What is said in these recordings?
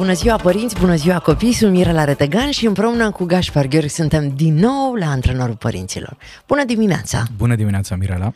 Bună ziua părinți, bună ziua copii, sunt Mirela Retegan și împreună cu Gaspar Gheorghi suntem din nou la Antrenorul Părinților. Bună dimineața! Bună dimineața, Mirela!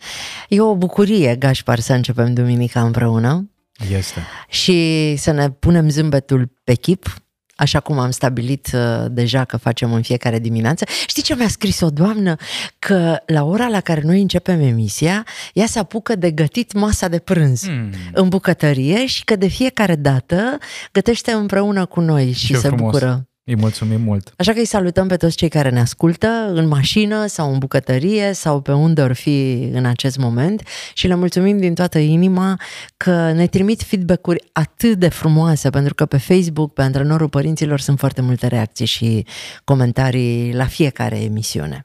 E o bucurie, Gaspar, să începem duminica împreună. Este. Și să ne punem zâmbetul pe chip, așa cum am stabilit uh, deja că facem în fiecare dimineață. Știi ce mi-a scris o doamnă? Că la ora la care noi începem emisia, ea se apucă de gătit masa de prânz Mm. în bucătărie și că de fiecare dată gătește împreună cu noi și Ce se frumos. bucură. Îi mulțumim mult. Așa că îi salutăm pe toți cei care ne ascultă în mașină sau în bucătărie sau pe unde or fi în acest moment și le mulțumim din toată inima că ne trimit feedback-uri atât de frumoase pentru că pe Facebook, pe Antrenorul Părinților sunt foarte multe reacții și comentarii la fiecare emisiune.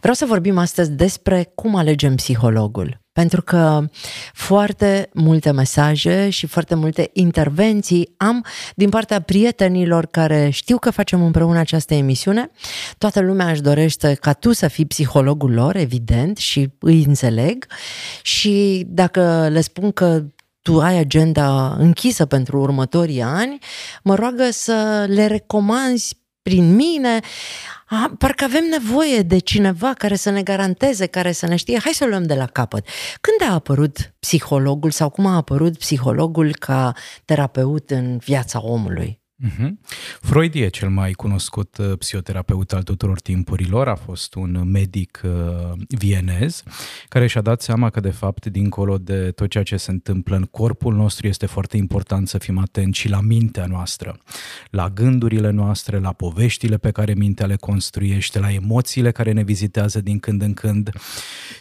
Vreau să vorbim astăzi despre cum alegem psihologul. Pentru că foarte multe mesaje și foarte multe intervenții am din partea prietenilor care știu că facem împreună această emisiune. Toată lumea își dorește ca tu să fii psihologul lor, evident, și îi înțeleg. Și dacă le spun că tu ai agenda închisă pentru următorii ani, mă roagă să le recomanzi prin mine a, parcă avem nevoie de cineva care să ne garanteze, care să ne știe. Hai să o luăm de la capăt. Când a apărut psihologul sau cum a apărut psihologul ca terapeut în viața omului? Mhm. Freud e cel mai cunoscut uh, psihoterapeut al tuturor timpurilor, a fost un medic uh, vienez care și-a dat seama că de fapt dincolo de tot ceea ce se întâmplă în corpul nostru este foarte important să fim atenți și la mintea noastră, la gândurile noastre, la poveștile pe care mintea le construiește, la emoțiile care ne vizitează din când în când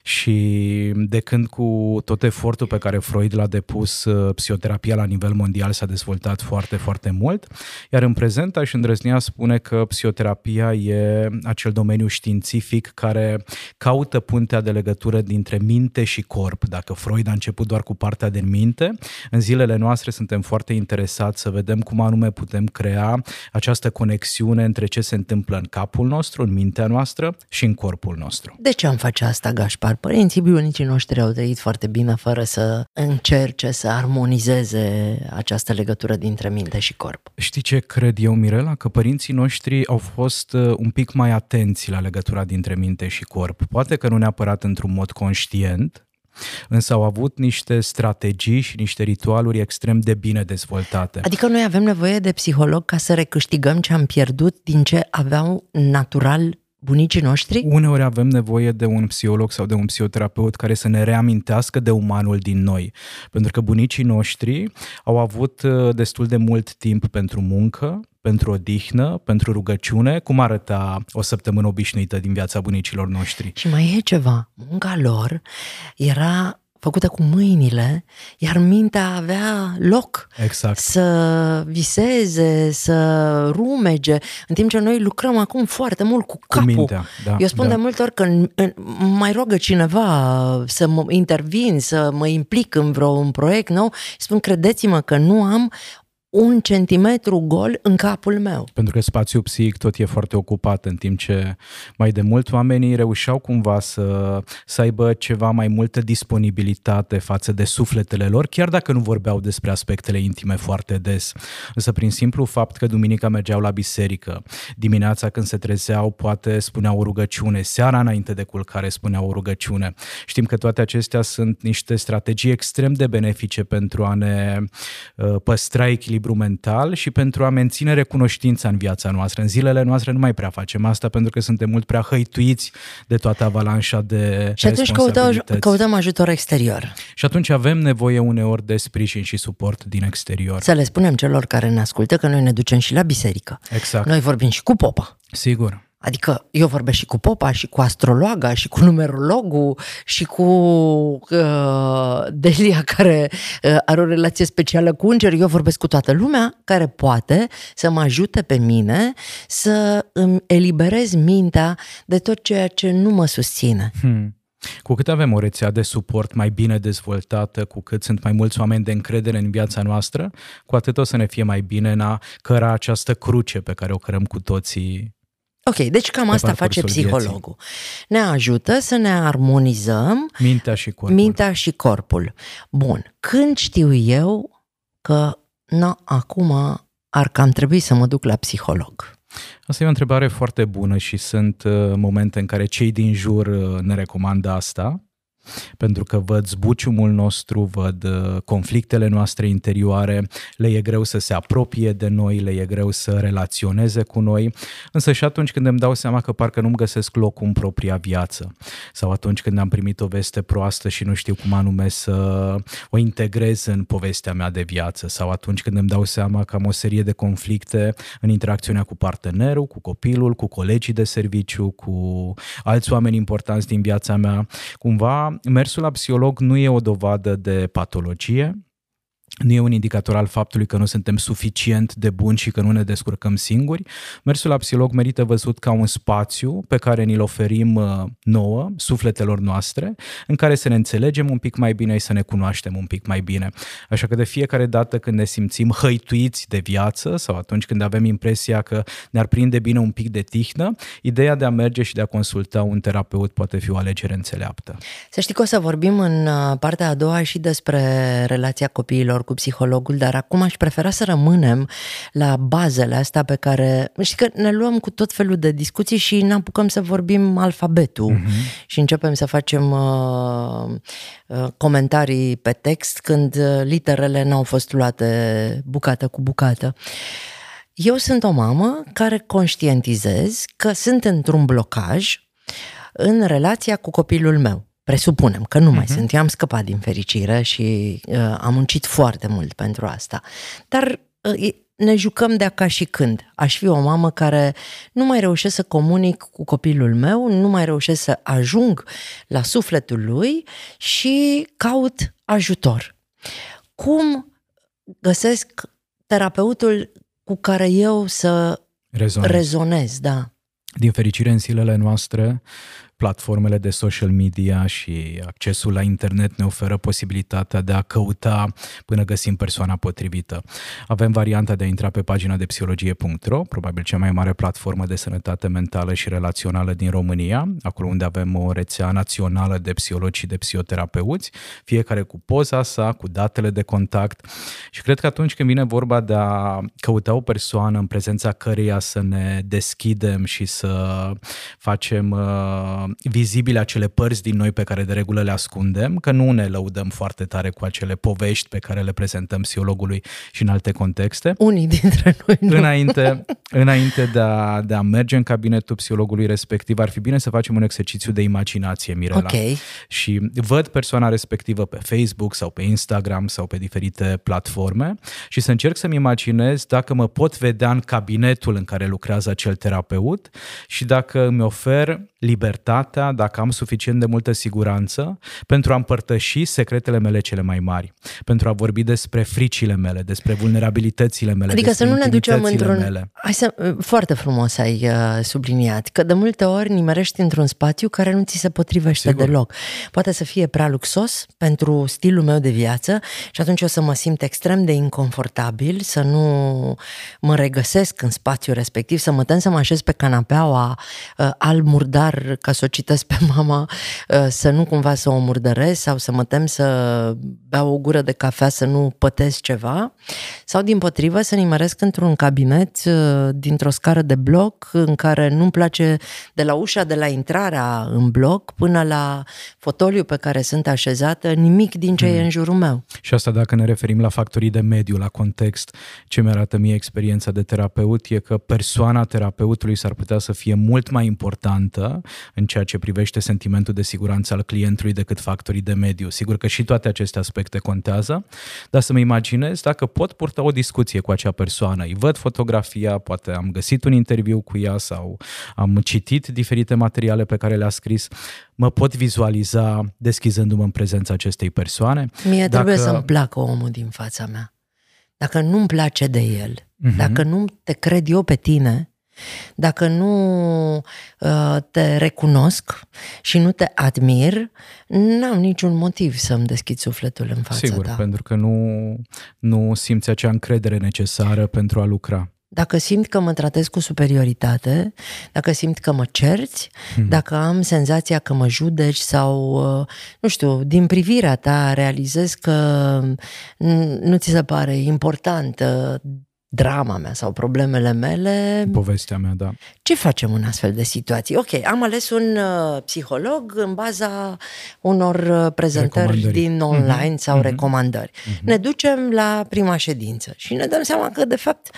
și de când cu tot efortul pe care Freud l-a depus, uh, psihoterapia la nivel mondial s-a dezvoltat foarte, foarte mult iar în prezent aș îndrăznea spune că psihoterapia e acel domeniu științific care caută puntea de legătură dintre minte și corp. Dacă Freud a început doar cu partea de minte, în zilele noastre suntem foarte interesați să vedem cum anume putem crea această conexiune între ce se întâmplă în capul nostru, în mintea noastră și în corpul nostru. De ce am face asta, Gașpar? Părinții bionicii noștri au trăit foarte bine fără să încerce să armonizeze această legătură dintre minte și corp. Știți ce cred eu, Mirela? Că părinții noștri au fost uh, un pic mai atenți la legătura dintre minte și corp. Poate că nu neapărat într-un mod conștient, însă au avut niște strategii și niște ritualuri extrem de bine dezvoltate. Adică noi avem nevoie de psiholog ca să recâștigăm ce am pierdut din ce aveau natural bunicii noștri? Uneori avem nevoie de un psiholog sau de un psihoterapeut care să ne reamintească de umanul din noi. Pentru că bunicii noștri au avut uh, destul de mult timp pentru muncă, pentru odihnă, pentru rugăciune, cum arăta o săptămână obișnuită din viața bunicilor noștri. Și mai e ceva, munca lor era făcută cu mâinile, iar mintea avea loc Exact. să viseze, să rumege, în timp ce noi lucrăm acum foarte mult cu Cu capul. mintea, da, Eu spun da. de multe ori că în, în, mai rogă cineva să mă intervin, să mă implic în vreo un proiect nou, spun credeți-mă că nu am un centimetru gol în capul meu. Pentru că spațiul psihic tot e foarte ocupat, în timp ce mai de mult oamenii reușeau cumva să, să aibă ceva mai multă disponibilitate față de sufletele lor, chiar dacă nu vorbeau despre aspectele intime foarte des. Însă prin simplu fapt că duminica mergeau la biserică, dimineața când se trezeau poate spuneau o rugăciune, seara înainte de culcare spuneau o rugăciune. Știm că toate acestea sunt niște strategii extrem de benefice pentru a ne uh, păstra echilibru mental și pentru a menține recunoștința în viața noastră. În zilele noastre nu mai prea facem asta pentru că suntem mult prea hăituiți de toată avalanșa de Și atunci căutăm, responsabilități. căutăm ajutor exterior. Și atunci avem nevoie uneori de sprijin și suport din exterior. Să le spunem celor care ne ascultă că noi ne ducem și la biserică. Exact. Noi vorbim și cu popa. Sigur. Adică eu vorbesc și cu popa, și cu astrologa, și cu numerologul, și cu uh, Delia care uh, are o relație specială cu îngeri. Eu vorbesc cu toată lumea care poate să mă ajute pe mine să îmi eliberez mintea de tot ceea ce nu mă susține. Hmm. Cu cât avem o rețea de suport mai bine dezvoltată, cu cât sunt mai mulți oameni de încredere în viața noastră, cu atât o să ne fie mai bine în a căra această cruce pe care o cărăm cu toții Ok, deci cam asta face psihologul. Vieții. Ne ajută să ne armonizăm mintea și corpul. Mintea și corpul. Bun, când știu eu că na, acum ar cam trebui să mă duc la psiholog? Asta e o întrebare foarte bună și sunt uh, momente în care cei din jur uh, ne recomandă asta pentru că văd zbuciumul nostru, văd uh, conflictele noastre interioare, le e greu să se apropie de noi, le e greu să relaționeze cu noi, însă și atunci când îmi dau seama că parcă nu-mi găsesc locul în propria viață sau atunci când am primit o veste proastă și nu știu cum anume să o integrez în povestea mea de viață sau atunci când îmi dau seama că am o serie de conflicte în interacțiunea cu partenerul, cu copilul, cu colegii de serviciu, cu alți oameni importanți din viața mea, cumva mersul la psiholog nu e o dovadă de patologie, nu e un indicator al faptului că nu suntem suficient de buni și că nu ne descurcăm singuri. Mersul la psiholog merită văzut ca un spațiu pe care ni-l oferim uh, nouă, sufletelor noastre, în care să ne înțelegem un pic mai bine și să ne cunoaștem un pic mai bine. Așa că de fiecare dată când ne simțim hăituiți de viață sau atunci când avem impresia că ne-ar prinde bine un pic de tihnă, ideea de a merge și de a consulta un terapeut poate fi o alegere înțeleaptă. Să știi că o să vorbim în uh, partea a doua și despre relația copiilor cu psihologul, dar acum aș prefera să rămânem la bazele astea pe care, știi că ne luăm cu tot felul de discuții și ne apucăm să vorbim alfabetul uh-huh. și începem să facem uh, uh, comentarii pe text când uh, literele n-au fost luate bucată cu bucată. Eu sunt o mamă care conștientizez că sunt într-un blocaj în relația cu copilul meu. Presupunem că nu mai uh-huh. sunt, eu am scăpat din fericire și uh, am muncit foarte mult pentru asta. Dar uh, ne jucăm de ca și când. Aș fi o mamă care nu mai reușesc să comunic cu copilul meu, nu mai reușesc să ajung la sufletul lui și caut ajutor. Cum găsesc terapeutul cu care eu să rezonez, rezonez da. Din fericire, în zilele noastre, platformele de social media și accesul la internet ne oferă posibilitatea de a căuta până găsim persoana potrivită. Avem varianta de a intra pe pagina de psihologie.ro, probabil cea mai mare platformă de sănătate mentală și relațională din România, acolo unde avem o rețea națională de psihologi și de psihoterapeuți, fiecare cu poza sa, cu datele de contact și cred că atunci când vine vorba de a căuta o persoană în prezența căreia să ne deschidem și să facem uh, vizibile acele părți din noi pe care de regulă le ascundem, că nu ne lăudăm foarte tare cu acele povești pe care le prezentăm psihologului și în alte contexte. Unii dintre noi nu. Înainte, înainte de, a, de a merge în cabinetul psihologului respectiv, ar fi bine să facem un exercițiu de imaginație, Mirela. Okay. Și văd persoana respectivă pe Facebook sau pe Instagram sau pe diferite platforme și să încerc să-mi imaginez dacă mă pot vedea în cabinetul în care lucrează acel terapeut și dacă îmi ofer libertatea, dacă am suficient de multă siguranță pentru a împărtăși secretele mele cele mai mari, pentru a vorbi despre fricile mele, despre vulnerabilitățile mele, Adică să nu ne ducem într-un... Mele. Hai să... Foarte frumos ai uh, subliniat, că de multe ori nimerești într-un spațiu care nu ți se potrivește Sigur. deloc. Poate să fie prea luxos pentru stilul meu de viață și atunci o să mă simt extrem de inconfortabil, să nu mă regăsesc în spațiul respectiv, să mă tem să mă așez pe canapeaua uh, al murdar ca să o citesc pe mama, uh, să nu cumva să o murdăresc sau să mă tem să beau o gură de cafea să nu pătesc ceva sau din potrivă să nimeresc într-un cabinet uh, dintr-o scară de bloc în care nu-mi place de la ușa de la intrarea în bloc până la fotoliu pe care sunt așezată, nimic din ce hmm. e în jurul meu. Și asta dacă ne referim la factorii de mediu, la context, ce mi-arată mie experiența de terapeut e că persoana terapeutului s-ar putea să fie mult mai importantă importantă în ceea ce privește sentimentul de siguranță al clientului decât factorii de mediu. Sigur că și toate aceste aspecte contează, dar să-mi imaginez dacă pot purta o discuție cu acea persoană, îi văd fotografia, poate am găsit un interviu cu ea sau am citit diferite materiale pe care le-a scris, mă pot vizualiza deschizându-mă în prezența acestei persoane. Mie dacă... trebuie să-mi placă omul din fața mea. Dacă nu-mi place de el, uh-huh. dacă nu te cred eu pe tine, dacă nu uh, te recunosc și nu te admir, n-am niciun motiv să-mi deschid sufletul în fața Sigur, ta. pentru că nu, nu simți acea încredere necesară pentru a lucra. Dacă simt că mă tratez cu superioritate, dacă simt că mă cerți, hmm. dacă am senzația că mă judeci sau, uh, nu știu, din privirea ta realizez că nu ți se pare importantă drama mea sau problemele mele. Povestea mea, da. Ce facem în astfel de situații? Ok, am ales un uh, psiholog în baza unor uh, prezentări din online mm-hmm. sau mm-hmm. recomandări. Mm-hmm. Ne ducem la prima ședință și ne dăm seama că, de fapt,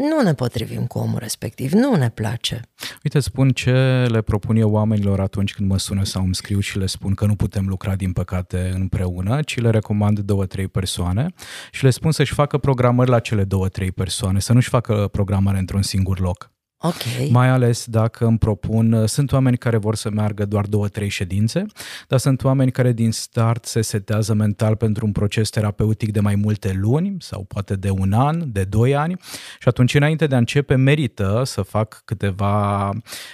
nu ne potrivim cu omul respectiv, nu ne place. Uite, spun ce le propun eu oamenilor atunci când mă sună sau îmi scriu și le spun că nu putem lucra, din păcate, împreună, ci le recomand două, trei persoane și le spun să-și facă programări la cele două, trei persoane, să nu-și facă programare într-un singur loc. Okay. Mai ales dacă îmi propun, sunt oameni care vor să meargă doar două, trei ședințe, dar sunt oameni care din start se setează mental pentru un proces terapeutic de mai multe luni sau poate de un an, de doi ani și atunci înainte de a începe merită să fac câteva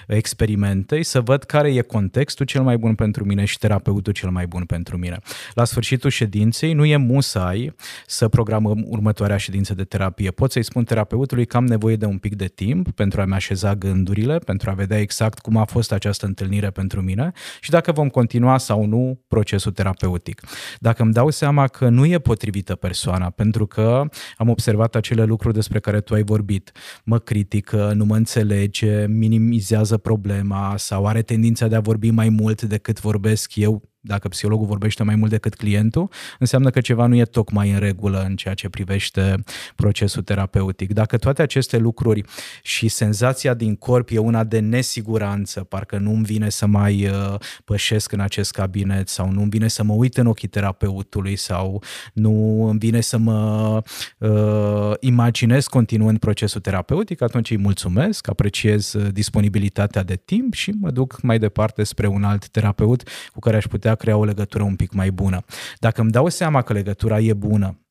experimente, să văd care e contextul cel mai bun pentru mine și terapeutul cel mai bun pentru mine. La sfârșitul ședinței nu e musai să programăm următoarea ședință de terapie. Pot să-i spun terapeutului că am nevoie de un pic de timp pentru a așeza gândurile pentru a vedea exact cum a fost această întâlnire pentru mine și dacă vom continua sau nu procesul terapeutic. Dacă îmi dau seama că nu e potrivită persoana, pentru că am observat acele lucruri despre care tu ai vorbit, mă critică, nu mă înțelege, minimizează problema sau are tendința de a vorbi mai mult decât vorbesc eu dacă psihologul vorbește mai mult decât clientul, înseamnă că ceva nu e tocmai în regulă în ceea ce privește procesul terapeutic. Dacă toate aceste lucruri și senzația din corp e una de nesiguranță, parcă nu-mi vine să mai uh, pășesc în acest cabinet sau nu-mi vine să mă uit în ochii terapeutului sau nu îmi vine să mă uh, imaginez continuând procesul terapeutic, atunci îi mulțumesc, apreciez uh, disponibilitatea de timp și mă duc mai departe spre un alt terapeut cu care aș putea crea o legătură un pic mai bună. Dacă îmi dau seama că legătura e bună,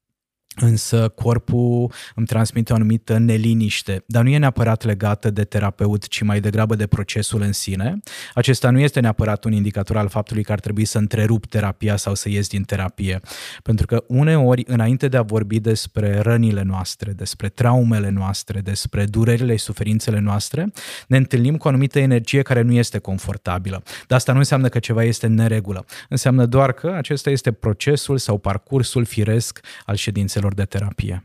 însă corpul îmi transmite o anumită neliniște, dar nu e neapărat legată de terapeut, ci mai degrabă de procesul în sine. Acesta nu este neapărat un indicator al faptului că ar trebui să întrerup terapia sau să ies din terapie, pentru că uneori, înainte de a vorbi despre rănile noastre, despre traumele noastre, despre durerile și suferințele noastre, ne întâlnim cu o anumită energie care nu este confortabilă. Dar asta nu înseamnă că ceva este în neregulă. Înseamnă doar că acesta este procesul sau parcursul firesc al ședințelor de terapie.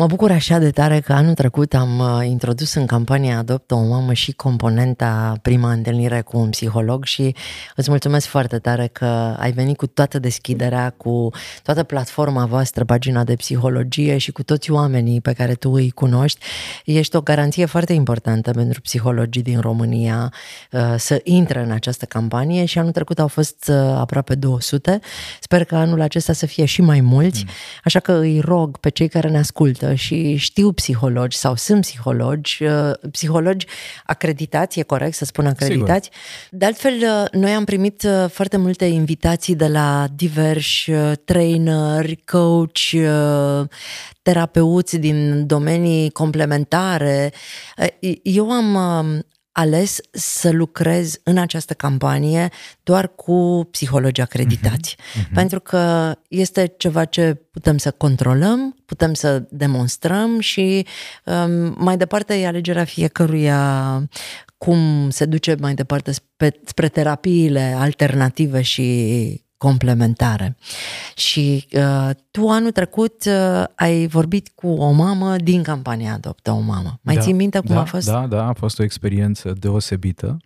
Mă bucur așa de tare că anul trecut am uh, introdus în campania Adoptă o mamă și componenta prima întâlnire cu un psiholog și îți mulțumesc foarte tare că ai venit cu toată deschiderea, cu toată platforma voastră, pagina de psihologie și cu toți oamenii pe care tu îi cunoști. Ești o garanție foarte importantă pentru psihologii din România uh, să intre în această campanie și anul trecut au fost uh, aproape 200. Sper că anul acesta să fie și mai mulți, mm. așa că îi rog pe cei care ne ascultă și știu psihologi sau sunt psihologi, uh, psihologi acreditați, e corect să spun acreditați. Sigur. De altfel, uh, noi am primit uh, foarte multe invitații de la diversi traineri, coach, terapeuți din domenii complementare. Eu am ales să lucrez în această campanie doar cu psihologi acreditați. Uh-huh, uh-huh. Pentru că este ceva ce putem să controlăm, putem să demonstrăm și um, mai departe e alegerea fiecăruia cum se duce mai departe spre, spre terapiile alternative și complementare. Și uh, tu anul trecut uh, ai vorbit cu o mamă din campania Adoptă o mamă. Mai da, ții minte cum da, a fost? Da, da, a fost o experiență deosebită,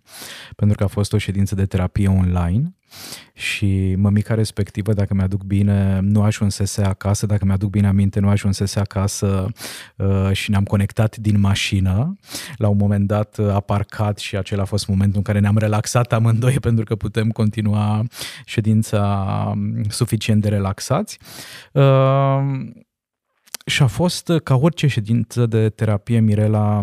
pentru că a fost o ședință de terapie online și mămica respectivă, dacă mi-aduc bine, nu ajunsese acasă, dacă mi-aduc bine aminte, nu ajunsese acasă uh, și ne-am conectat din mașină. La un moment dat a parcat și acela a fost momentul în care ne-am relaxat amândoi pentru că putem continua ședința um, suficient de relaxați. Uh, și a fost, ca orice ședință de terapie, Mirela,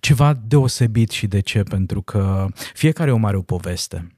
ceva deosebit și de ce? Pentru că fiecare om are o poveste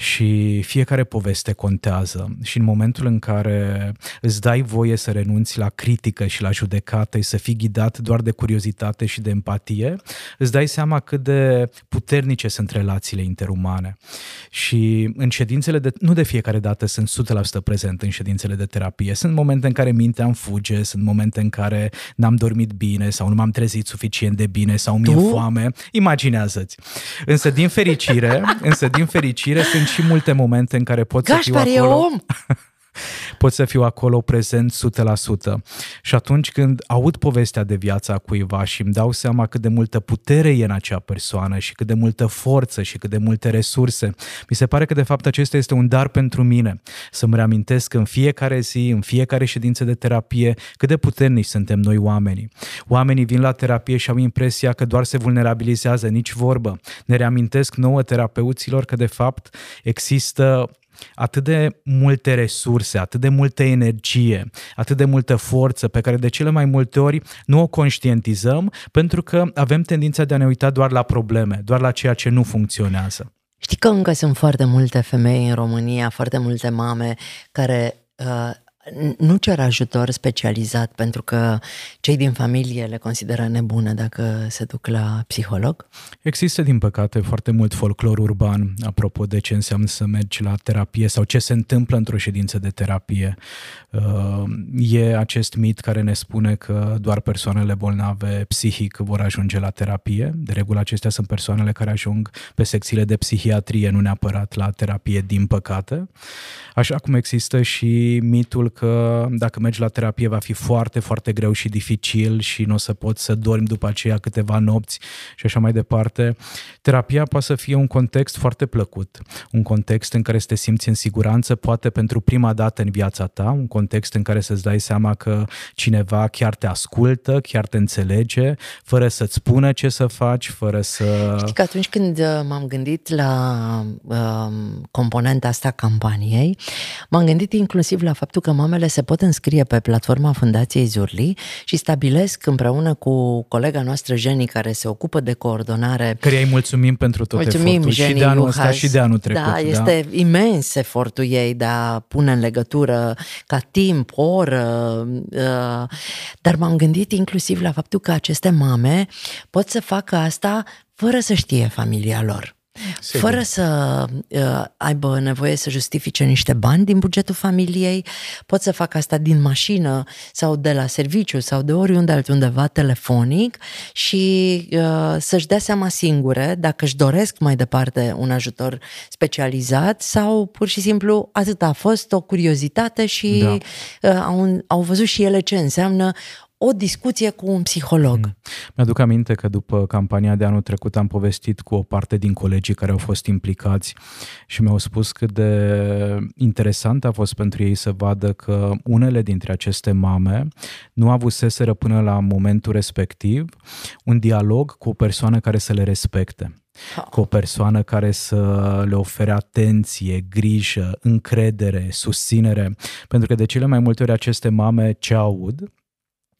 și fiecare poveste contează și în momentul în care îți dai voie să renunți la critică și la judecată și să fii ghidat doar de curiozitate și de empatie, îți dai seama cât de puternice sunt relațiile interumane. Și în ședințele de, nu de fiecare dată sunt 100% prezent în ședințele de terapie. Sunt momente în care mintea îmi fuge, sunt momente în care n-am dormit bine sau nu m-am trezit suficient de bine sau mi-e tu? foame. Imaginează-ți. Însă din fericire, însă din fericire sunt și multe momente în care pot Gașpar să fiu acolo. E om. pot să fiu acolo prezent 100%. Și atunci când aud povestea de viața cuiva și îmi dau seama cât de multă putere e în acea persoană și cât de multă forță și cât de multe resurse, mi se pare că de fapt acesta este un dar pentru mine. Să-mi reamintesc în fiecare zi, în fiecare ședință de terapie, cât de puternici suntem noi oamenii. Oamenii vin la terapie și au impresia că doar se vulnerabilizează, nici vorbă. Ne reamintesc nouă terapeuților că de fapt există atât de multe resurse, atât de multă energie, atât de multă forță pe care de cele mai multe ori nu o conștientizăm pentru că avem tendința de a ne uita doar la probleme, doar la ceea ce nu funcționează. Știi că încă sunt foarte multe femei în România, foarte multe mame care uh, nu cer ajutor specializat pentru că cei din familie le consideră nebune dacă se duc la psiholog? Există, din păcate, foarte mult folclor urban apropo de ce înseamnă să mergi la terapie sau ce se întâmplă într-o ședință de terapie. Uh, e acest mit care ne spune că doar persoanele bolnave psihic vor ajunge la terapie. De regulă, acestea sunt persoanele care ajung pe secțiile de psihiatrie, nu neapărat la terapie, din păcate. Așa cum există și mitul că dacă mergi la terapie va fi foarte, foarte greu și dificil și nu o să poți să dormi după aceea câteva nopți și așa mai departe. Terapia poate să fie un context foarte plăcut, un context în care să te simți în siguranță, poate pentru prima dată în viața ta, un context în care să-ți dai seama că cineva chiar te ascultă, chiar te înțelege, fără să-ți spună ce să faci, fără să... Știi că atunci când uh, m-am gândit la uh, componenta asta campaniei, m-am gândit inclusiv la faptul că mamele se pot înscrie pe platforma Fundației Zurli și stabilesc împreună cu colega noastră Jenny, care se ocupă de coordonare. Care îi mulțumim pentru tot mulțumim, efortul Jenny și de anul ăsta și de anul trecut. Da, este da. imens efortul ei de a pune în legătură ca timp, oră, uh, dar m-am gândit inclusiv la faptul că aceste mame pot să facă asta fără să știe familia lor. Sigur. fără să uh, aibă nevoie să justifice niște bani din bugetul familiei, pot să fac asta din mașină sau de la serviciu sau de oriunde altundeva telefonic și uh, să-și dea seama singure dacă își doresc mai departe un ajutor specializat sau pur și simplu atât a fost o curiozitate și da. uh, au, au văzut și ele ce înseamnă o discuție cu un psiholog. Mm. Mi-aduc aminte că după campania de anul trecut am povestit cu o parte din colegii care au fost implicați și mi-au spus cât de interesant a fost pentru ei să vadă că unele dintre aceste mame nu avuseseră până la momentul respectiv un dialog cu o persoană care să le respecte cu o persoană care să le ofere atenție, grijă, încredere, susținere. Pentru că de cele mai multe ori aceste mame ce aud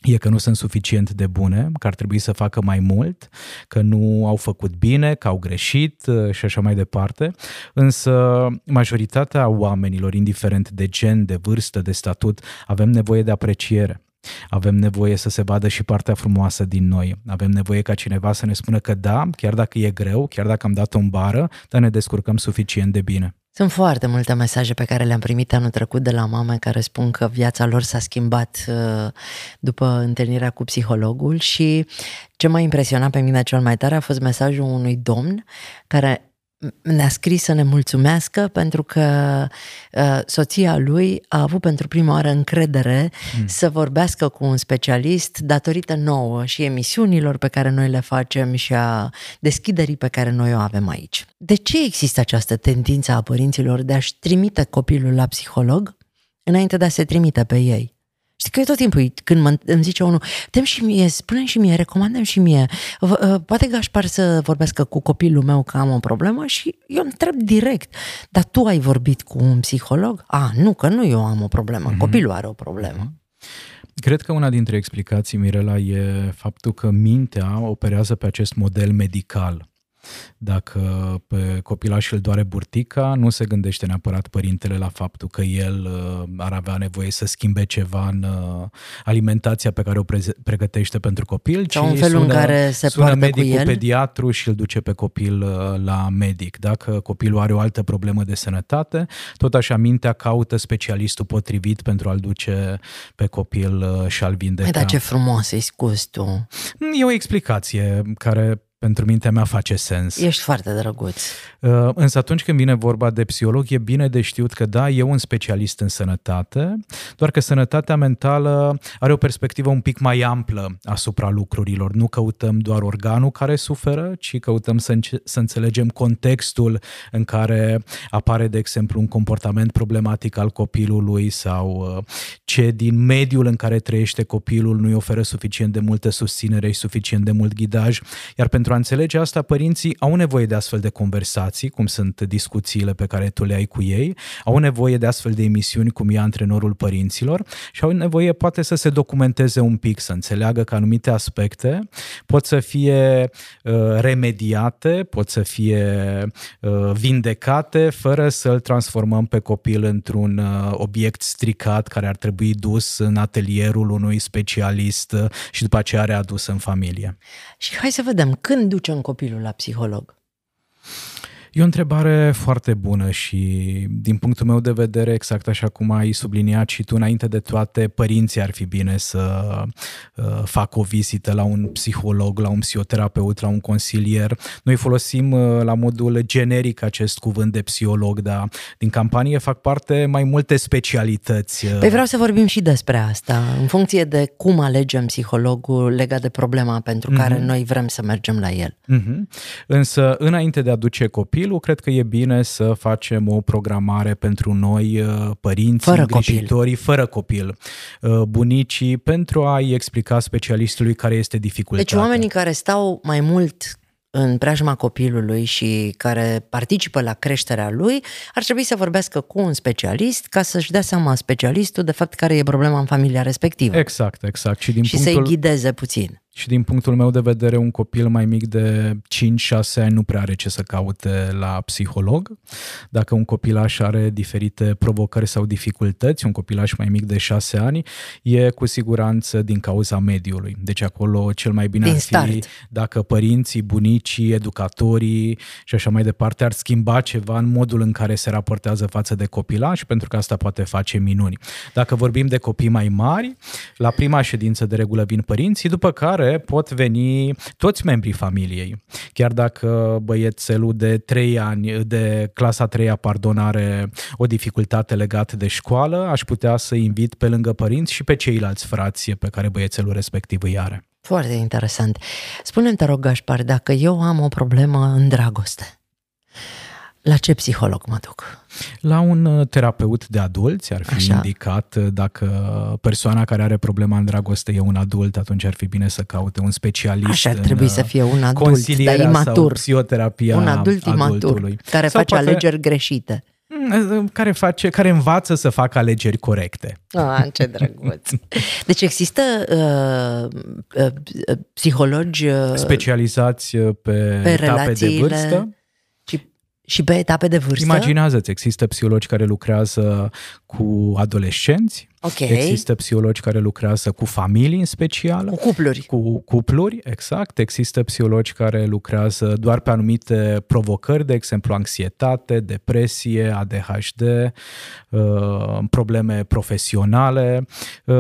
e că nu sunt suficient de bune, că ar trebui să facă mai mult, că nu au făcut bine, că au greșit uh, și așa mai departe. Însă majoritatea oamenilor, indiferent de gen, de vârstă, de statut, avem nevoie de apreciere. Avem nevoie să se vadă și partea frumoasă din noi. Avem nevoie ca cineva să ne spună că da, chiar dacă e greu, chiar dacă am dat o bară, dar ne descurcăm suficient de bine. Sunt foarte multe mesaje pe care le-am primit anul trecut de la mame care spun că viața lor s-a schimbat uh, după întâlnirea cu psihologul și ce m-a impresionat pe mine cel mai tare a fost mesajul unui domn care ne-a scris să ne mulțumească pentru că uh, soția lui a avut pentru prima oară încredere mm. să vorbească cu un specialist datorită nouă și emisiunilor pe care noi le facem și a deschiderii pe care noi o avem aici. De ce există această tendință a părinților de a-și trimite copilul la psiholog înainte de a se trimite pe ei? Știi că eu tot timpul când mă, îmi zice unul, tem și mie, spune și mie, recomandăm și mie, ă, poate Gașpar să vorbească cu copilul meu că am o problemă și eu întreb direct, dar tu ai vorbit cu un psiholog? A, nu, că nu eu am o problemă, mm-hmm. copilul are o problemă. Cred că una dintre explicații, Mirela, e faptul că mintea operează pe acest model medical dacă pe copilaș îl doare burtica, nu se gândește neapărat părintele la faptul că el uh, ar avea nevoie să schimbe ceva în uh, alimentația pe care o pregătește pentru copil, Sau ci în felul sună, în care se sună medicul cu el. pediatru și îl duce pe copil uh, la medic. Dacă copilul are o altă problemă de sănătate, tot așa mintea caută specialistul potrivit pentru a-l duce pe copil și a-l vindeca. Păi, dar ce frumos îi scuz tu! E o explicație care pentru mintea mea face sens. Ești foarte drăguț. Uh, însă atunci când vine vorba de psiholog, e bine de știut că da, e un specialist în sănătate, doar că sănătatea mentală are o perspectivă un pic mai amplă asupra lucrurilor. Nu căutăm doar organul care suferă, ci căutăm să, înce- să înțelegem contextul în care apare, de exemplu, un comportament problematic al copilului sau uh, ce din mediul în care trăiește copilul nu-i oferă suficient de multă susținere și suficient de mult ghidaj, iar pentru pentru a înțelege asta, părinții au nevoie de astfel de conversații, cum sunt discuțiile pe care tu le ai cu ei, au nevoie de astfel de emisiuni, cum e antrenorul părinților și au nevoie poate să se documenteze un pic, să înțeleagă că anumite aspecte pot să fie uh, remediate, pot să fie uh, vindecate, fără să-l transformăm pe copil într-un uh, obiect stricat care ar trebui dus în atelierul unui specialist uh, și după aceea readus în familie. Și hai să vedem, când când ducem copilul la psiholog? E o întrebare foarte bună și din punctul meu de vedere, exact așa cum ai subliniat și tu, înainte de toate, părinții ar fi bine să uh, facă o vizită la un psiholog, la un psihoterapeut, la un consilier. Noi folosim uh, la modul generic acest cuvânt de psiholog, dar din campanie fac parte mai multe specialități. Păi vreau să vorbim și despre asta, în funcție de cum alegem psihologul legat de problema pentru care mm-hmm. noi vrem să mergem la el. Mm-hmm. Însă, înainte de a duce copii copilul, cred că e bine să facem o programare pentru noi, uh, părinții, fără îngrijitorii, copil. fără copil, uh, bunicii, pentru a-i explica specialistului care este dificultatea. Deci oamenii care stau mai mult în preajma copilului și care participă la creșterea lui, ar trebui să vorbească cu un specialist ca să-și dea seama specialistul de fapt care e problema în familia respectivă. Exact, exact. Și, din și punctul... să-i ghideze puțin. Și din punctul meu de vedere, un copil mai mic de 5-6 ani nu prea are ce să caute la psiholog. Dacă un copilaș are diferite provocări sau dificultăți, un copilaș mai mic de 6 ani, e cu siguranță din cauza mediului. Deci acolo cel mai bine din ar fi start. dacă părinții, bunicii, educatorii și așa mai departe ar schimba ceva în modul în care se raportează față de copilaș, pentru că asta poate face minuni. Dacă vorbim de copii mai mari, la prima ședință de regulă vin părinții, după care pot veni toți membrii familiei. Chiar dacă băiețelul de 3 ani, de clasa 3 pardon, are o dificultate legată de școală, aș putea să invit pe lângă părinți și pe ceilalți frați pe care băiețelul respectiv îi are. Foarte interesant. Spune-mi, te rog, Gașpar, dacă eu am o problemă în dragoste, la ce psiholog mă duc? La un uh, terapeut de adulți ar fi Așa. indicat uh, dacă persoana care are problema în dragoste e un adult, atunci ar fi bine să caute un specialist Așa ar trebui să fie un adult, dar imatur. Sau psihoterapia Un adult imatur, care sau face poate... alegeri greșite mm, uh, care face, care învață să facă alegeri corecte. Ah, ce drăguț. Deci există uh, uh, psihologi uh, specializați pe, pe etape de vârstă și pe etape de vârstă? Imaginează-ți, există psihologi care lucrează cu adolescenți, Ok. Există psihologi care lucrează cu familii în special. Cu cupluri. Cu cupluri, exact. Există psihologi care lucrează doar pe anumite provocări, de exemplu anxietate, depresie, ADHD, uh, probleme profesionale. Uh,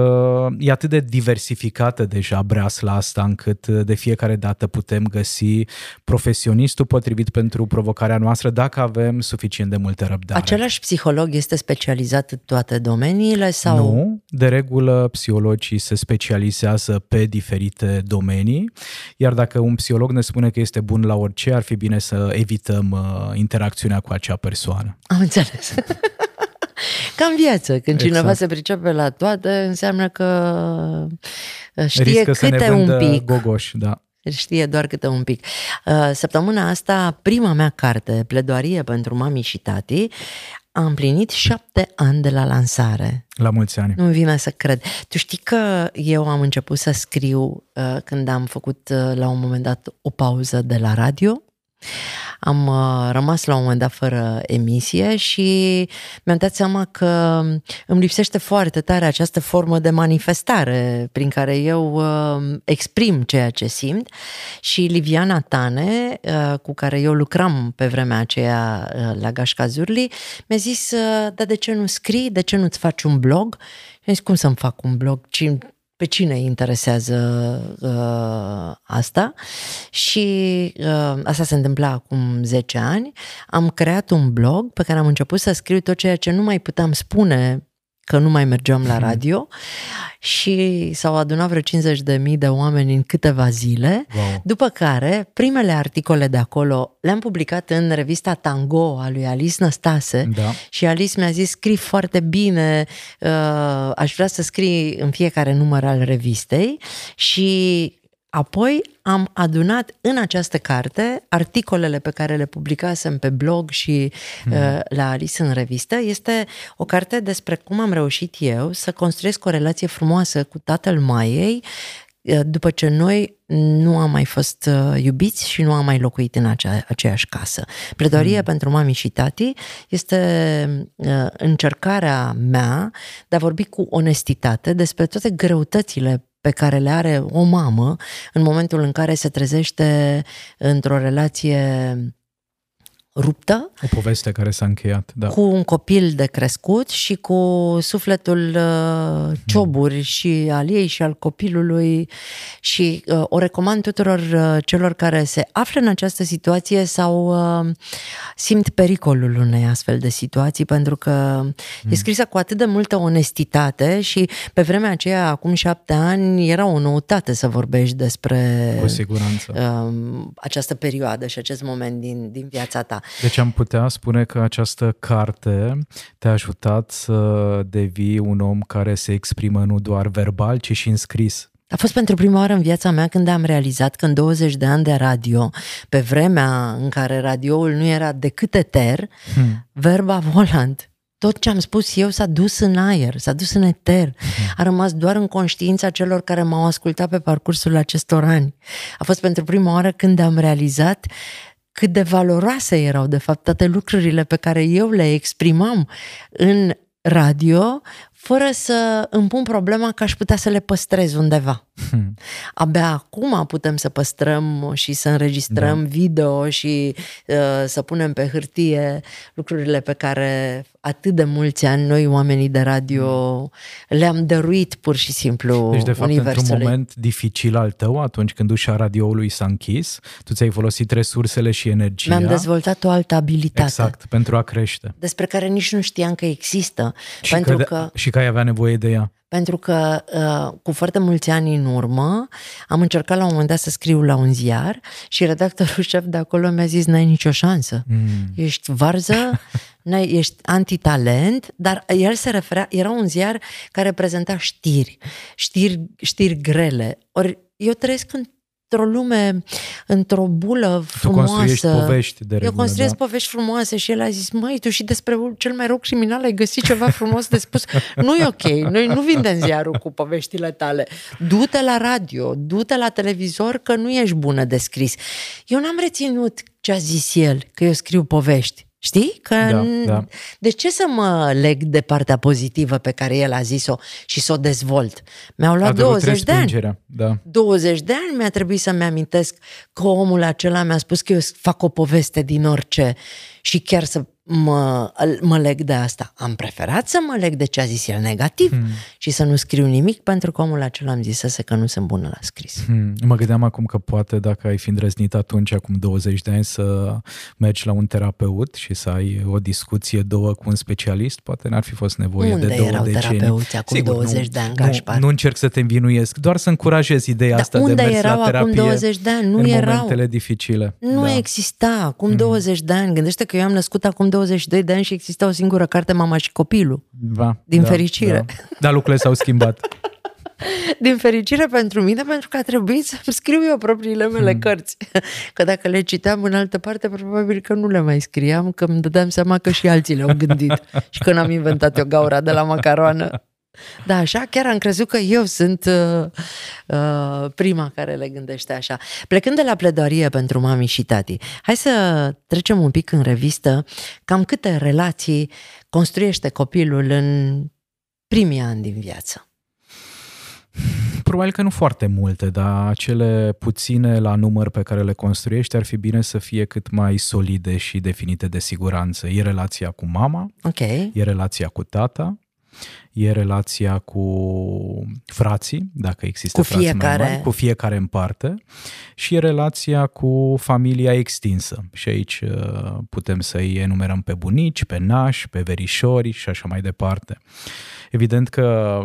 e atât de diversificată deja breasla asta încât de fiecare dată putem găsi profesionistul potrivit pentru provocarea noastră dacă avem suficient de multă răbdare. Același psiholog este specializat în toate domeniile sau? Nu, de regulă psihologii se specializează pe diferite domenii, iar dacă un psiholog ne spune că este bun la orice, ar fi bine să evităm uh, interacțiunea cu acea persoană. Am înțeles. Ca în viață, când exact. cineva se pricepe la toate, înseamnă că uh, știe Riscă câte să ne un pic. gogoși, da. Știe doar câte un pic. Uh, săptămâna asta, prima mea carte, Pledoarie pentru mami și tati, a împlinit șapte ani de la lansare. La mulți ani. Nu vine să cred. Tu știi că eu am început să scriu uh, când am făcut uh, la un moment dat o pauză de la radio am uh, rămas la un moment dat fără emisie și mi-am dat seama că îmi lipsește foarte tare această formă de manifestare prin care eu uh, exprim ceea ce simt și Liviana Tane, uh, cu care eu lucram pe vremea aceea la Gașca Zurli, mi-a zis, da, de ce nu scrii, de ce nu-ți faci un blog? Și am zis, cum să-mi fac un blog? Pe cine interesează uh, asta și uh, asta se întâmpla acum 10 ani. Am creat un blog pe care am început să scriu tot ceea ce nu mai puteam spune că nu mai mergeam la radio și s-au adunat vreo 50 de mii de oameni în câteva zile, wow. după care primele articole de acolo le-am publicat în revista Tango a lui Alice Năstase da. și Alice mi-a zis scrii foarte bine, uh, aș vrea să scrii în fiecare număr al revistei și Apoi am adunat în această carte articolele pe care le publicasem pe blog și mm. uh, la Alice în revistă. Este o carte despre cum am reușit eu să construiesc o relație frumoasă cu tatăl Maiei uh, după ce noi nu am mai fost uh, iubiți și nu am mai locuit în acea, aceeași casă. Pledoarie mm. pentru mami și tati este uh, încercarea mea de a vorbi cu onestitate despre toate greutățile pe care le are o mamă în momentul în care se trezește într-o relație ruptă. O poveste care s-a încheiat, da. Cu un copil de crescut și cu sufletul uh, cioburi mm. și al ei și al copilului și uh, o recomand tuturor uh, celor care se află în această situație sau uh, simt pericolul unei astfel de situații pentru că mm. e scrisă cu atât de multă onestitate și pe vremea aceea, acum șapte ani, era o noutate să vorbești despre cu siguranță. Uh, această perioadă și acest moment din, din viața ta. Deci am putea spune că această carte te-a ajutat să devii un om care se exprimă nu doar verbal, ci și în scris. A fost pentru prima oară în viața mea când am realizat că în 20 de ani de radio, pe vremea în care radioul nu era decât eter, hmm. verba volant, tot ce am spus eu s-a dus în aer, s-a dus în eter. Hmm. A rămas doar în conștiința celor care m-au ascultat pe parcursul acestor ani. A fost pentru prima oară când am realizat cât de valoroase erau, de fapt, toate lucrurile pe care eu le exprimam în radio, fără să îmi pun problema că aș putea să le păstrez undeva. Hmm. Abia acum putem să păstrăm și să înregistrăm da. video și uh, să punem pe hârtie lucrurile pe care atât de mulți ani noi, oamenii de radio, hmm. le-am dăruit pur și simplu Deci, de fapt, într-un moment dificil al tău, atunci când ușa radioului s-a închis, tu ți-ai folosit resursele și energia. Mi-am dezvoltat o altă abilitate. Exact, pentru a crește. Despre care nici nu știam că există. Și pentru că, că... Și că ai avea nevoie de ea. Pentru că uh, cu foarte mulți ani în urmă am încercat la un moment dat să scriu la un ziar și redactorul șef de acolo mi-a zis n-ai nicio șansă. Mm. Ești varză, n-ai, ești antitalent, dar el se referea, era un ziar care prezenta știri, știri, știri grele. Ori eu trăiesc în într-o lume, într-o bulă frumoasă. Tu construiești povești de regulă, Eu construiesc da? povești frumoase și el a zis, măi, tu și despre cel mai rău criminal ai găsit ceva frumos de spus. nu e ok, noi nu vindem ziarul cu poveștile tale. Du-te la radio, du-te la televizor că nu ești bună de scris. Eu n-am reținut ce a zis el, că eu scriu povești. Știi? Că Da, n- da. De ce să mă leg de partea pozitivă pe care el a zis-o și să o dezvolt? Mi-au luat A durut 20 de ani. respingerea, Da. 20 de ani mi-a trebuit să-mi amintesc că omul acela mi-a spus că eu fac o poveste din orice și chiar să mă, mă leg de asta. Am preferat să mă leg de ce a zis el negativ hmm. și să nu scriu nimic pentru că omul acela îmi zisese că nu sunt bună la scris. Hmm. Mă gândeam acum că poate dacă ai fi îndrăznit atunci, acum 20 de ani, să mergi la un terapeut și să ai o discuție două cu un specialist, poate n-ar fi fost nevoie Unde de două erau decenii. terapeuți acum 20 de ani, nu, Gașpar? nu încerc să te învinuiesc, doar să încurajez ideea Dar asta unde de mers erau la acum terapie 20 de ani? Nu în erau. momentele dificile. Nu da. exista acum 20 de ani. Gândește că eu am născut acum 22 de ani și exista o singură carte, Mama și copilul. Da, Din da, fericire. Da. Dar lucrurile s-au schimbat. Din fericire pentru mine, pentru că a trebuit să-mi scriu eu propriile mele hmm. cărți. Că dacă le citeam în altă parte, probabil că nu le mai scriam, că îmi dădeam seama că și alții le-au gândit. și că n-am inventat eu gaura de la macaroană. Da, așa chiar am crezut că eu sunt uh, uh, prima care le gândește așa. Plecând de la pledoarie pentru mami și tati, hai să trecem un pic în revistă cam câte relații construiește copilul în primii ani din viață. Probabil că nu foarte multe, dar cele puține la număr pe care le construiești ar fi bine să fie cât mai solide și definite de siguranță. E relația cu mama, Ok. e relația cu tata, e relația cu frații, dacă există Cu frați mai fiecare. mari, cu fiecare în parte, și e relația cu familia extinsă. Și aici uh, putem să-i enumerăm pe bunici, pe nași, pe verișori și așa mai departe. Evident că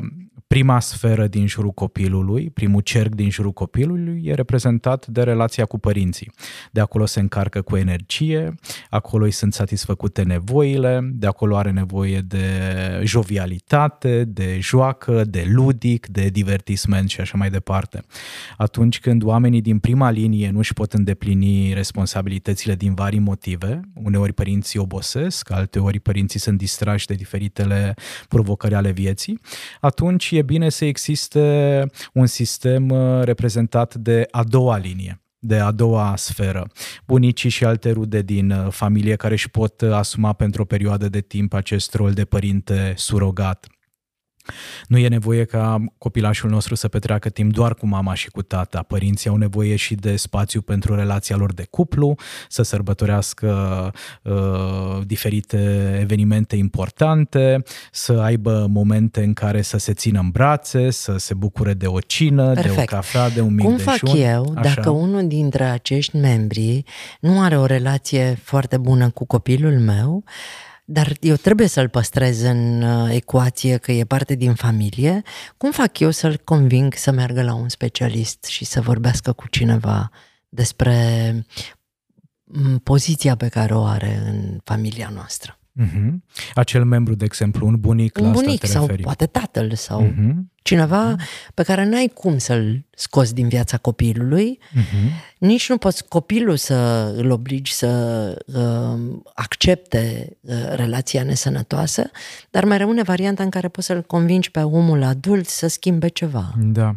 prima sferă din jurul copilului, primul cerc din jurul copilului e reprezentat de relația cu părinții. De acolo se încarcă cu energie, acolo îi sunt satisfăcute nevoile, de acolo are nevoie de jovialitate, de joacă, de ludic, de divertisment și așa mai departe. Atunci când oamenii din prima linie nu își pot îndeplini responsabilitățile din vari motive, uneori părinții obosesc, alteori părinții sunt distrași de diferitele provocări ale vieții, atunci e bine să existe un sistem uh, reprezentat de a doua linie de a doua sferă. Bunicii și alte rude din uh, familie care își pot uh, asuma pentru o perioadă de timp acest rol de părinte surogat. Nu e nevoie ca copilașul nostru să petreacă timp doar cu mama și cu tata. Părinții au nevoie și de spațiu pentru relația lor de cuplu, să sărbătorească uh, diferite evenimente importante, să aibă momente în care să se țină în brațe, să se bucure de o cină, de o Perfect. cafea, de un mic Cum dejun. fac eu Așa. dacă unul dintre acești membri nu are o relație foarte bună cu copilul meu, dar eu trebuie să-l păstrez în uh, ecuație că e parte din familie, cum fac eu să-l conving să meargă la un specialist și să vorbească cu cineva despre m, poziția pe care o are în familia noastră? Mhm. Acel membru, de exemplu, un bunic, la Un asta bunic te sau referi. poate tatăl sau Mhm. cineva pe care n-ai cum să-l scoți din viața copilului, Mhm. nici nu poți copilul să îl obligi să uh, accepte uh, relația nesănătoasă, dar mai rămâne varianta în care poți să-l convingi pe omul adult să schimbe ceva. Da.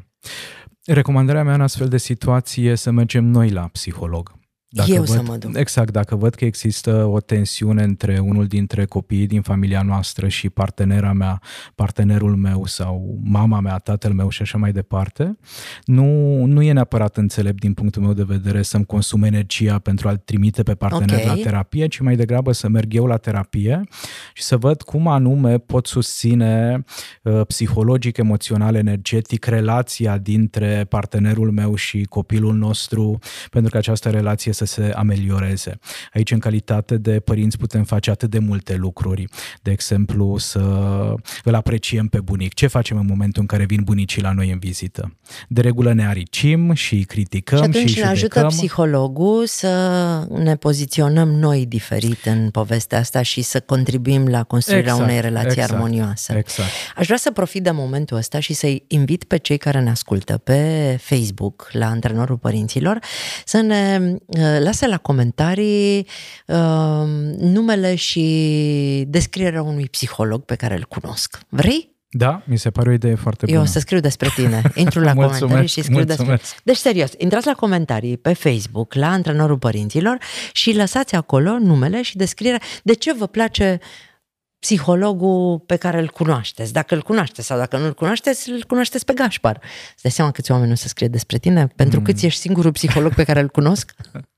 Recomandarea mea în astfel de situație e să mergem noi la psiholog. Eu să mă duc. Exact, dacă văd că există o tensiune între unul dintre copiii din familia noastră și partenera mea, partenerul meu sau mama mea, tatăl meu și așa mai departe, nu, nu e neapărat înțelept din punctul meu de vedere să-mi consum energia pentru a-l trimite pe partener Ok. la terapie, ci mai degrabă să merg eu la terapie și să văd cum anume pot susține uh, psihologic, emoțional, energetic relația dintre partenerul meu și copilul nostru pentru că această relație să se amelioreze. Aici, în calitate de părinți, putem face atât de multe lucruri. De exemplu, să îl apreciem pe bunic. Ce facem în momentul în care vin bunicii la noi în vizită? De regulă ne aricim și îi criticăm Și și, atunci îi ne ajută judecăm. psihologul să ne poziționăm noi diferit în povestea asta și să contribuim la construirea Exact, unei relații exact, armonioase. Exact. Aș vrea să profit de momentul ăsta și să-i invit pe cei care ne ascultă pe Facebook, la Antrenorul Părinților, să ne uh, lase la comentarii uh, numele și descrierea unui psiholog pe care îl cunosc. Vrei? Da, mi se pare o idee foarte bună. Eu o să scriu despre tine. Intru la Mulțumesc, comentarii și scriu despre... mulțumesc. Deci, serios, intrați la comentarii pe Facebook, la Antrenorul Părinților și lăsați acolo numele și descrierea de ce vă place psihologul pe care îl cunoașteți. Dacă îl cunoașteți sau dacă nu îl cunoașteți, îl cunoașteți pe Gașpar. Îți dai seama câți oameni nu se scrie despre tine? Pentru Mm. câți ești singurul psiholog pe care îl cunosc?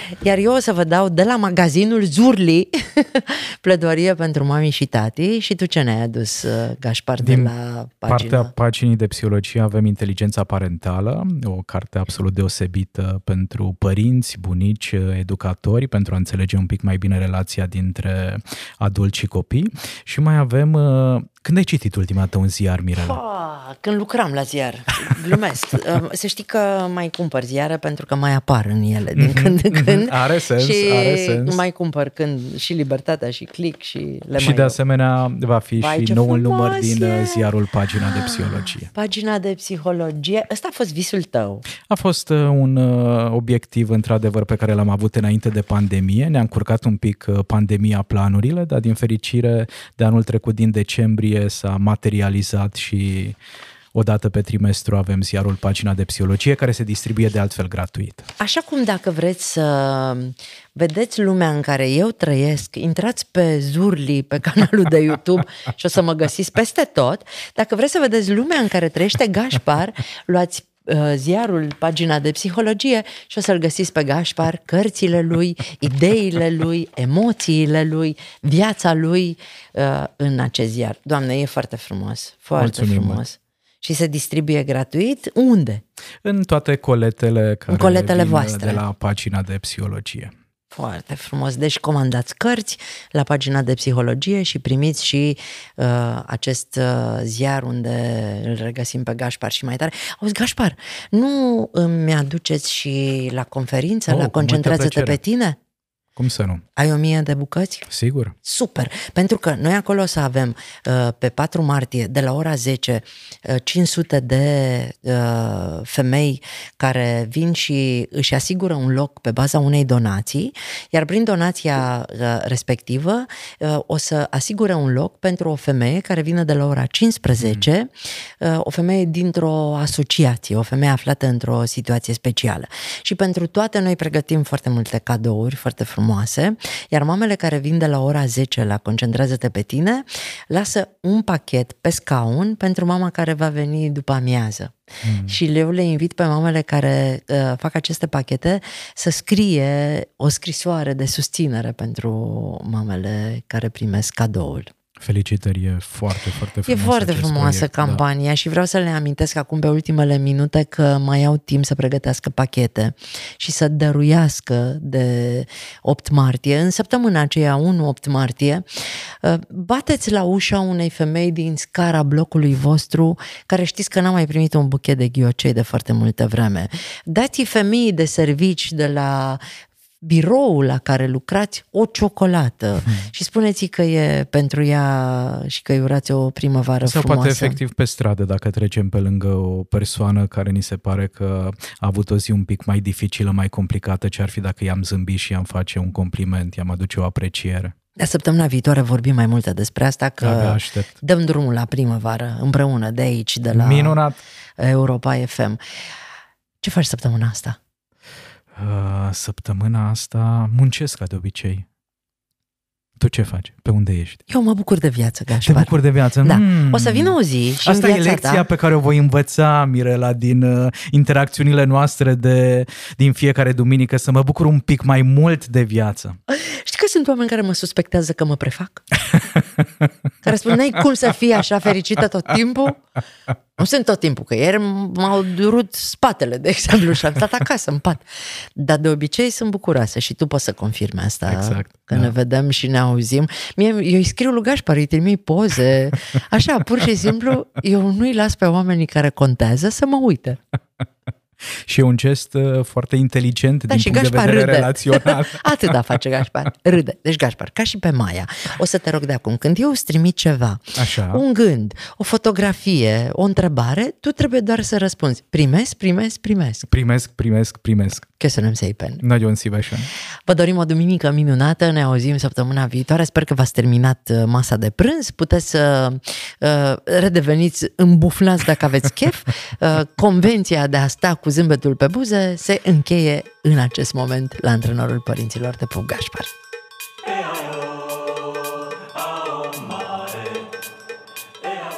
Iar eu o să vă dau de la magazinul Zurli pledoarie pentru mami și tati și tu ce ne-ai adus, uh, Gașpar, de Din la Partea pagina? paginii de psihologie avem inteligența parentală, o carte absolut deosebită pentru părinți, bunici, educatori, pentru a înțelege un pic mai bine relația dintre adulți și copii. Și mai avem... uh, Când ai citit ultima dată un ziar, Mirela? Pa, când lucram la ziar, glumesc. Uh, Să știi că mai cumpăr ziare pentru că mai apar în ele din când în când. Mhm, Are sens, și are sens. mai cumpăr când și Libertatea și Click și le și mai de iau. asemenea va fi Vai, și ce noul frumos număr din e! uh, ziarul Pagina de Psihologie. Pagina de psihologie. Ăsta a fost visul tău. A fost uh, un uh, obiectiv, într-adevăr, pe care l-am avut înainte de pandemie. Ne-a încurcat un pic uh, pandemia planurile, dar din fericire de anul trecut, din decembrie, s-a materializat și odată pe trimestru avem ziarul Pagina de Psihologie, care se distribuie de altfel gratuit. Așa cum dacă vreți să vedeți lumea în care eu trăiesc, intrați pe Zurli, pe canalul de YouTube și o să mă găsiți peste tot. Dacă vreți să vedeți lumea în care trăiește Gașpar, luați uh, ziarul, pagina de psihologie și o să-l găsiți pe Gașpar, cărțile lui, ideile lui, emoțiile lui, viața lui uh, în acest ziar. Doamne, e foarte frumos, foarte Mulțumim frumos. Și se distribuie gratuit? Unde? În toate coletele care coletele vin voastre. de la Pagina de Psihologie. Foarte frumos. Deci comandați cărți la pagina de psihologie și primiți și uh, acest uh, ziar unde îl regăsim pe Gașpar și mai tare. Auzi, Gașpar, nu îmi aduceți și la conferință, Oh, la cu multă Concentrează-te pe plăcere. tine? Cum să nu? Ai o mie de bucăți? Sigur. Super, pentru că noi acolo o să avem uh, pe 4 martie de la ora 10 uh, 500 de uh, femei care vin și își asigură un loc pe baza unei donații, iar prin donația uh, respectivă uh, o să asigure un loc pentru o femeie care vine de la ora 15, uh, o femeie dintr-o asociație, o femeie aflată într-o situație specială. Și pentru toate noi pregătim foarte multe cadouri foarte frumoase, iar mamele care vin de la ora 10 la Concentrează-te pe tine, lasă un pachet pe scaun pentru mama care va veni după amiază. Mm. Și eu le invit pe mamele care uh, fac aceste pachete să scrie o scrisoare de susținere pentru mamele care primesc cadoul. Felicitări, e foarte, foarte E frumos foarte acest frumoasă proiect, da. campania și vreau să le amintesc acum pe ultimele minute că mai au timp să pregătească pachete și să dăruiască de 8 martie. În săptămâna aceea, 1-8 martie, uh, bateți la ușa unei femei din scara blocului vostru care știți că n-a mai primit un buchet de ghiocei de foarte multă vreme. Dați-i femeii de servici de la biroul la care lucrați o ciocolată și spuneți că e pentru ea și că îi urați o primăvară Sau frumoasă. poate efectiv pe stradă, dacă trecem pe lângă o persoană care ni se pare că a avut o zi un pic mai dificilă, mai complicată, ce ar fi dacă i-am zâmbit și i-am face un compliment, i-am aduce o apreciere. De săptămâna viitoare vorbim mai multe despre asta, că Abia aștept. dăm drumul la primăvară împreună de aici, de la Minunat! Europa FM. Ce faci săptămâna asta? Uh, Săptămâna asta muncesc ca de obicei. Tu ce faci? Pe unde ești? Eu mă bucur de viață, Te Gașpar. bucur de viață? Da. Mm. O să vină o zi și Asta în e viața lecția ta, pe care o voi învăța, Mirela, din uh, interacțiunile noastre de, din fiecare duminică, să mă bucur un pic mai mult de viață. Știi că sunt oameni care mă suspectează că mă prefac? care spun, n-ai cum să fii așa fericită tot timpul? Nu sunt tot timpul, că ieri m-au durut spatele, de exemplu, și am stat acasă în pat. Dar de obicei sunt bucuroasă și tu poți să confirmi asta. Exact, Că da. ne vedem și ne auzim. Mie, eu îi scriu lui Gașpar, îi trimit poze. Așa, pur și simplu, eu nu-i las pe oamenii care contează să mă uite. Și e un gest uh, foarte inteligent Da, din și punct Gașpar de vedere râde. relațional. Atât da face Gașpar. Râde. Deci Gașpar, ca și pe Maia, o să te rog de acum, când eu îți trimit ceva, Așa. un gând, o fotografie, o întrebare, tu trebuie doar să răspunzi. Primesc, primesc, primesc. Primesc, primesc, primesc. Köszönöm szépen! Nagyon szívesen! Vă dorim o duminică minunată, ne auzim săptămâna viitoare. Sper că v-ați terminat uh, masa de prânz. Puteți să uh, redeveniți îmbuflați dacă aveți chef. Uh, convenția de a sta cu zâmbetul pe buze se încheie în acest moment la antrenorul părinților de Pub Gașpar.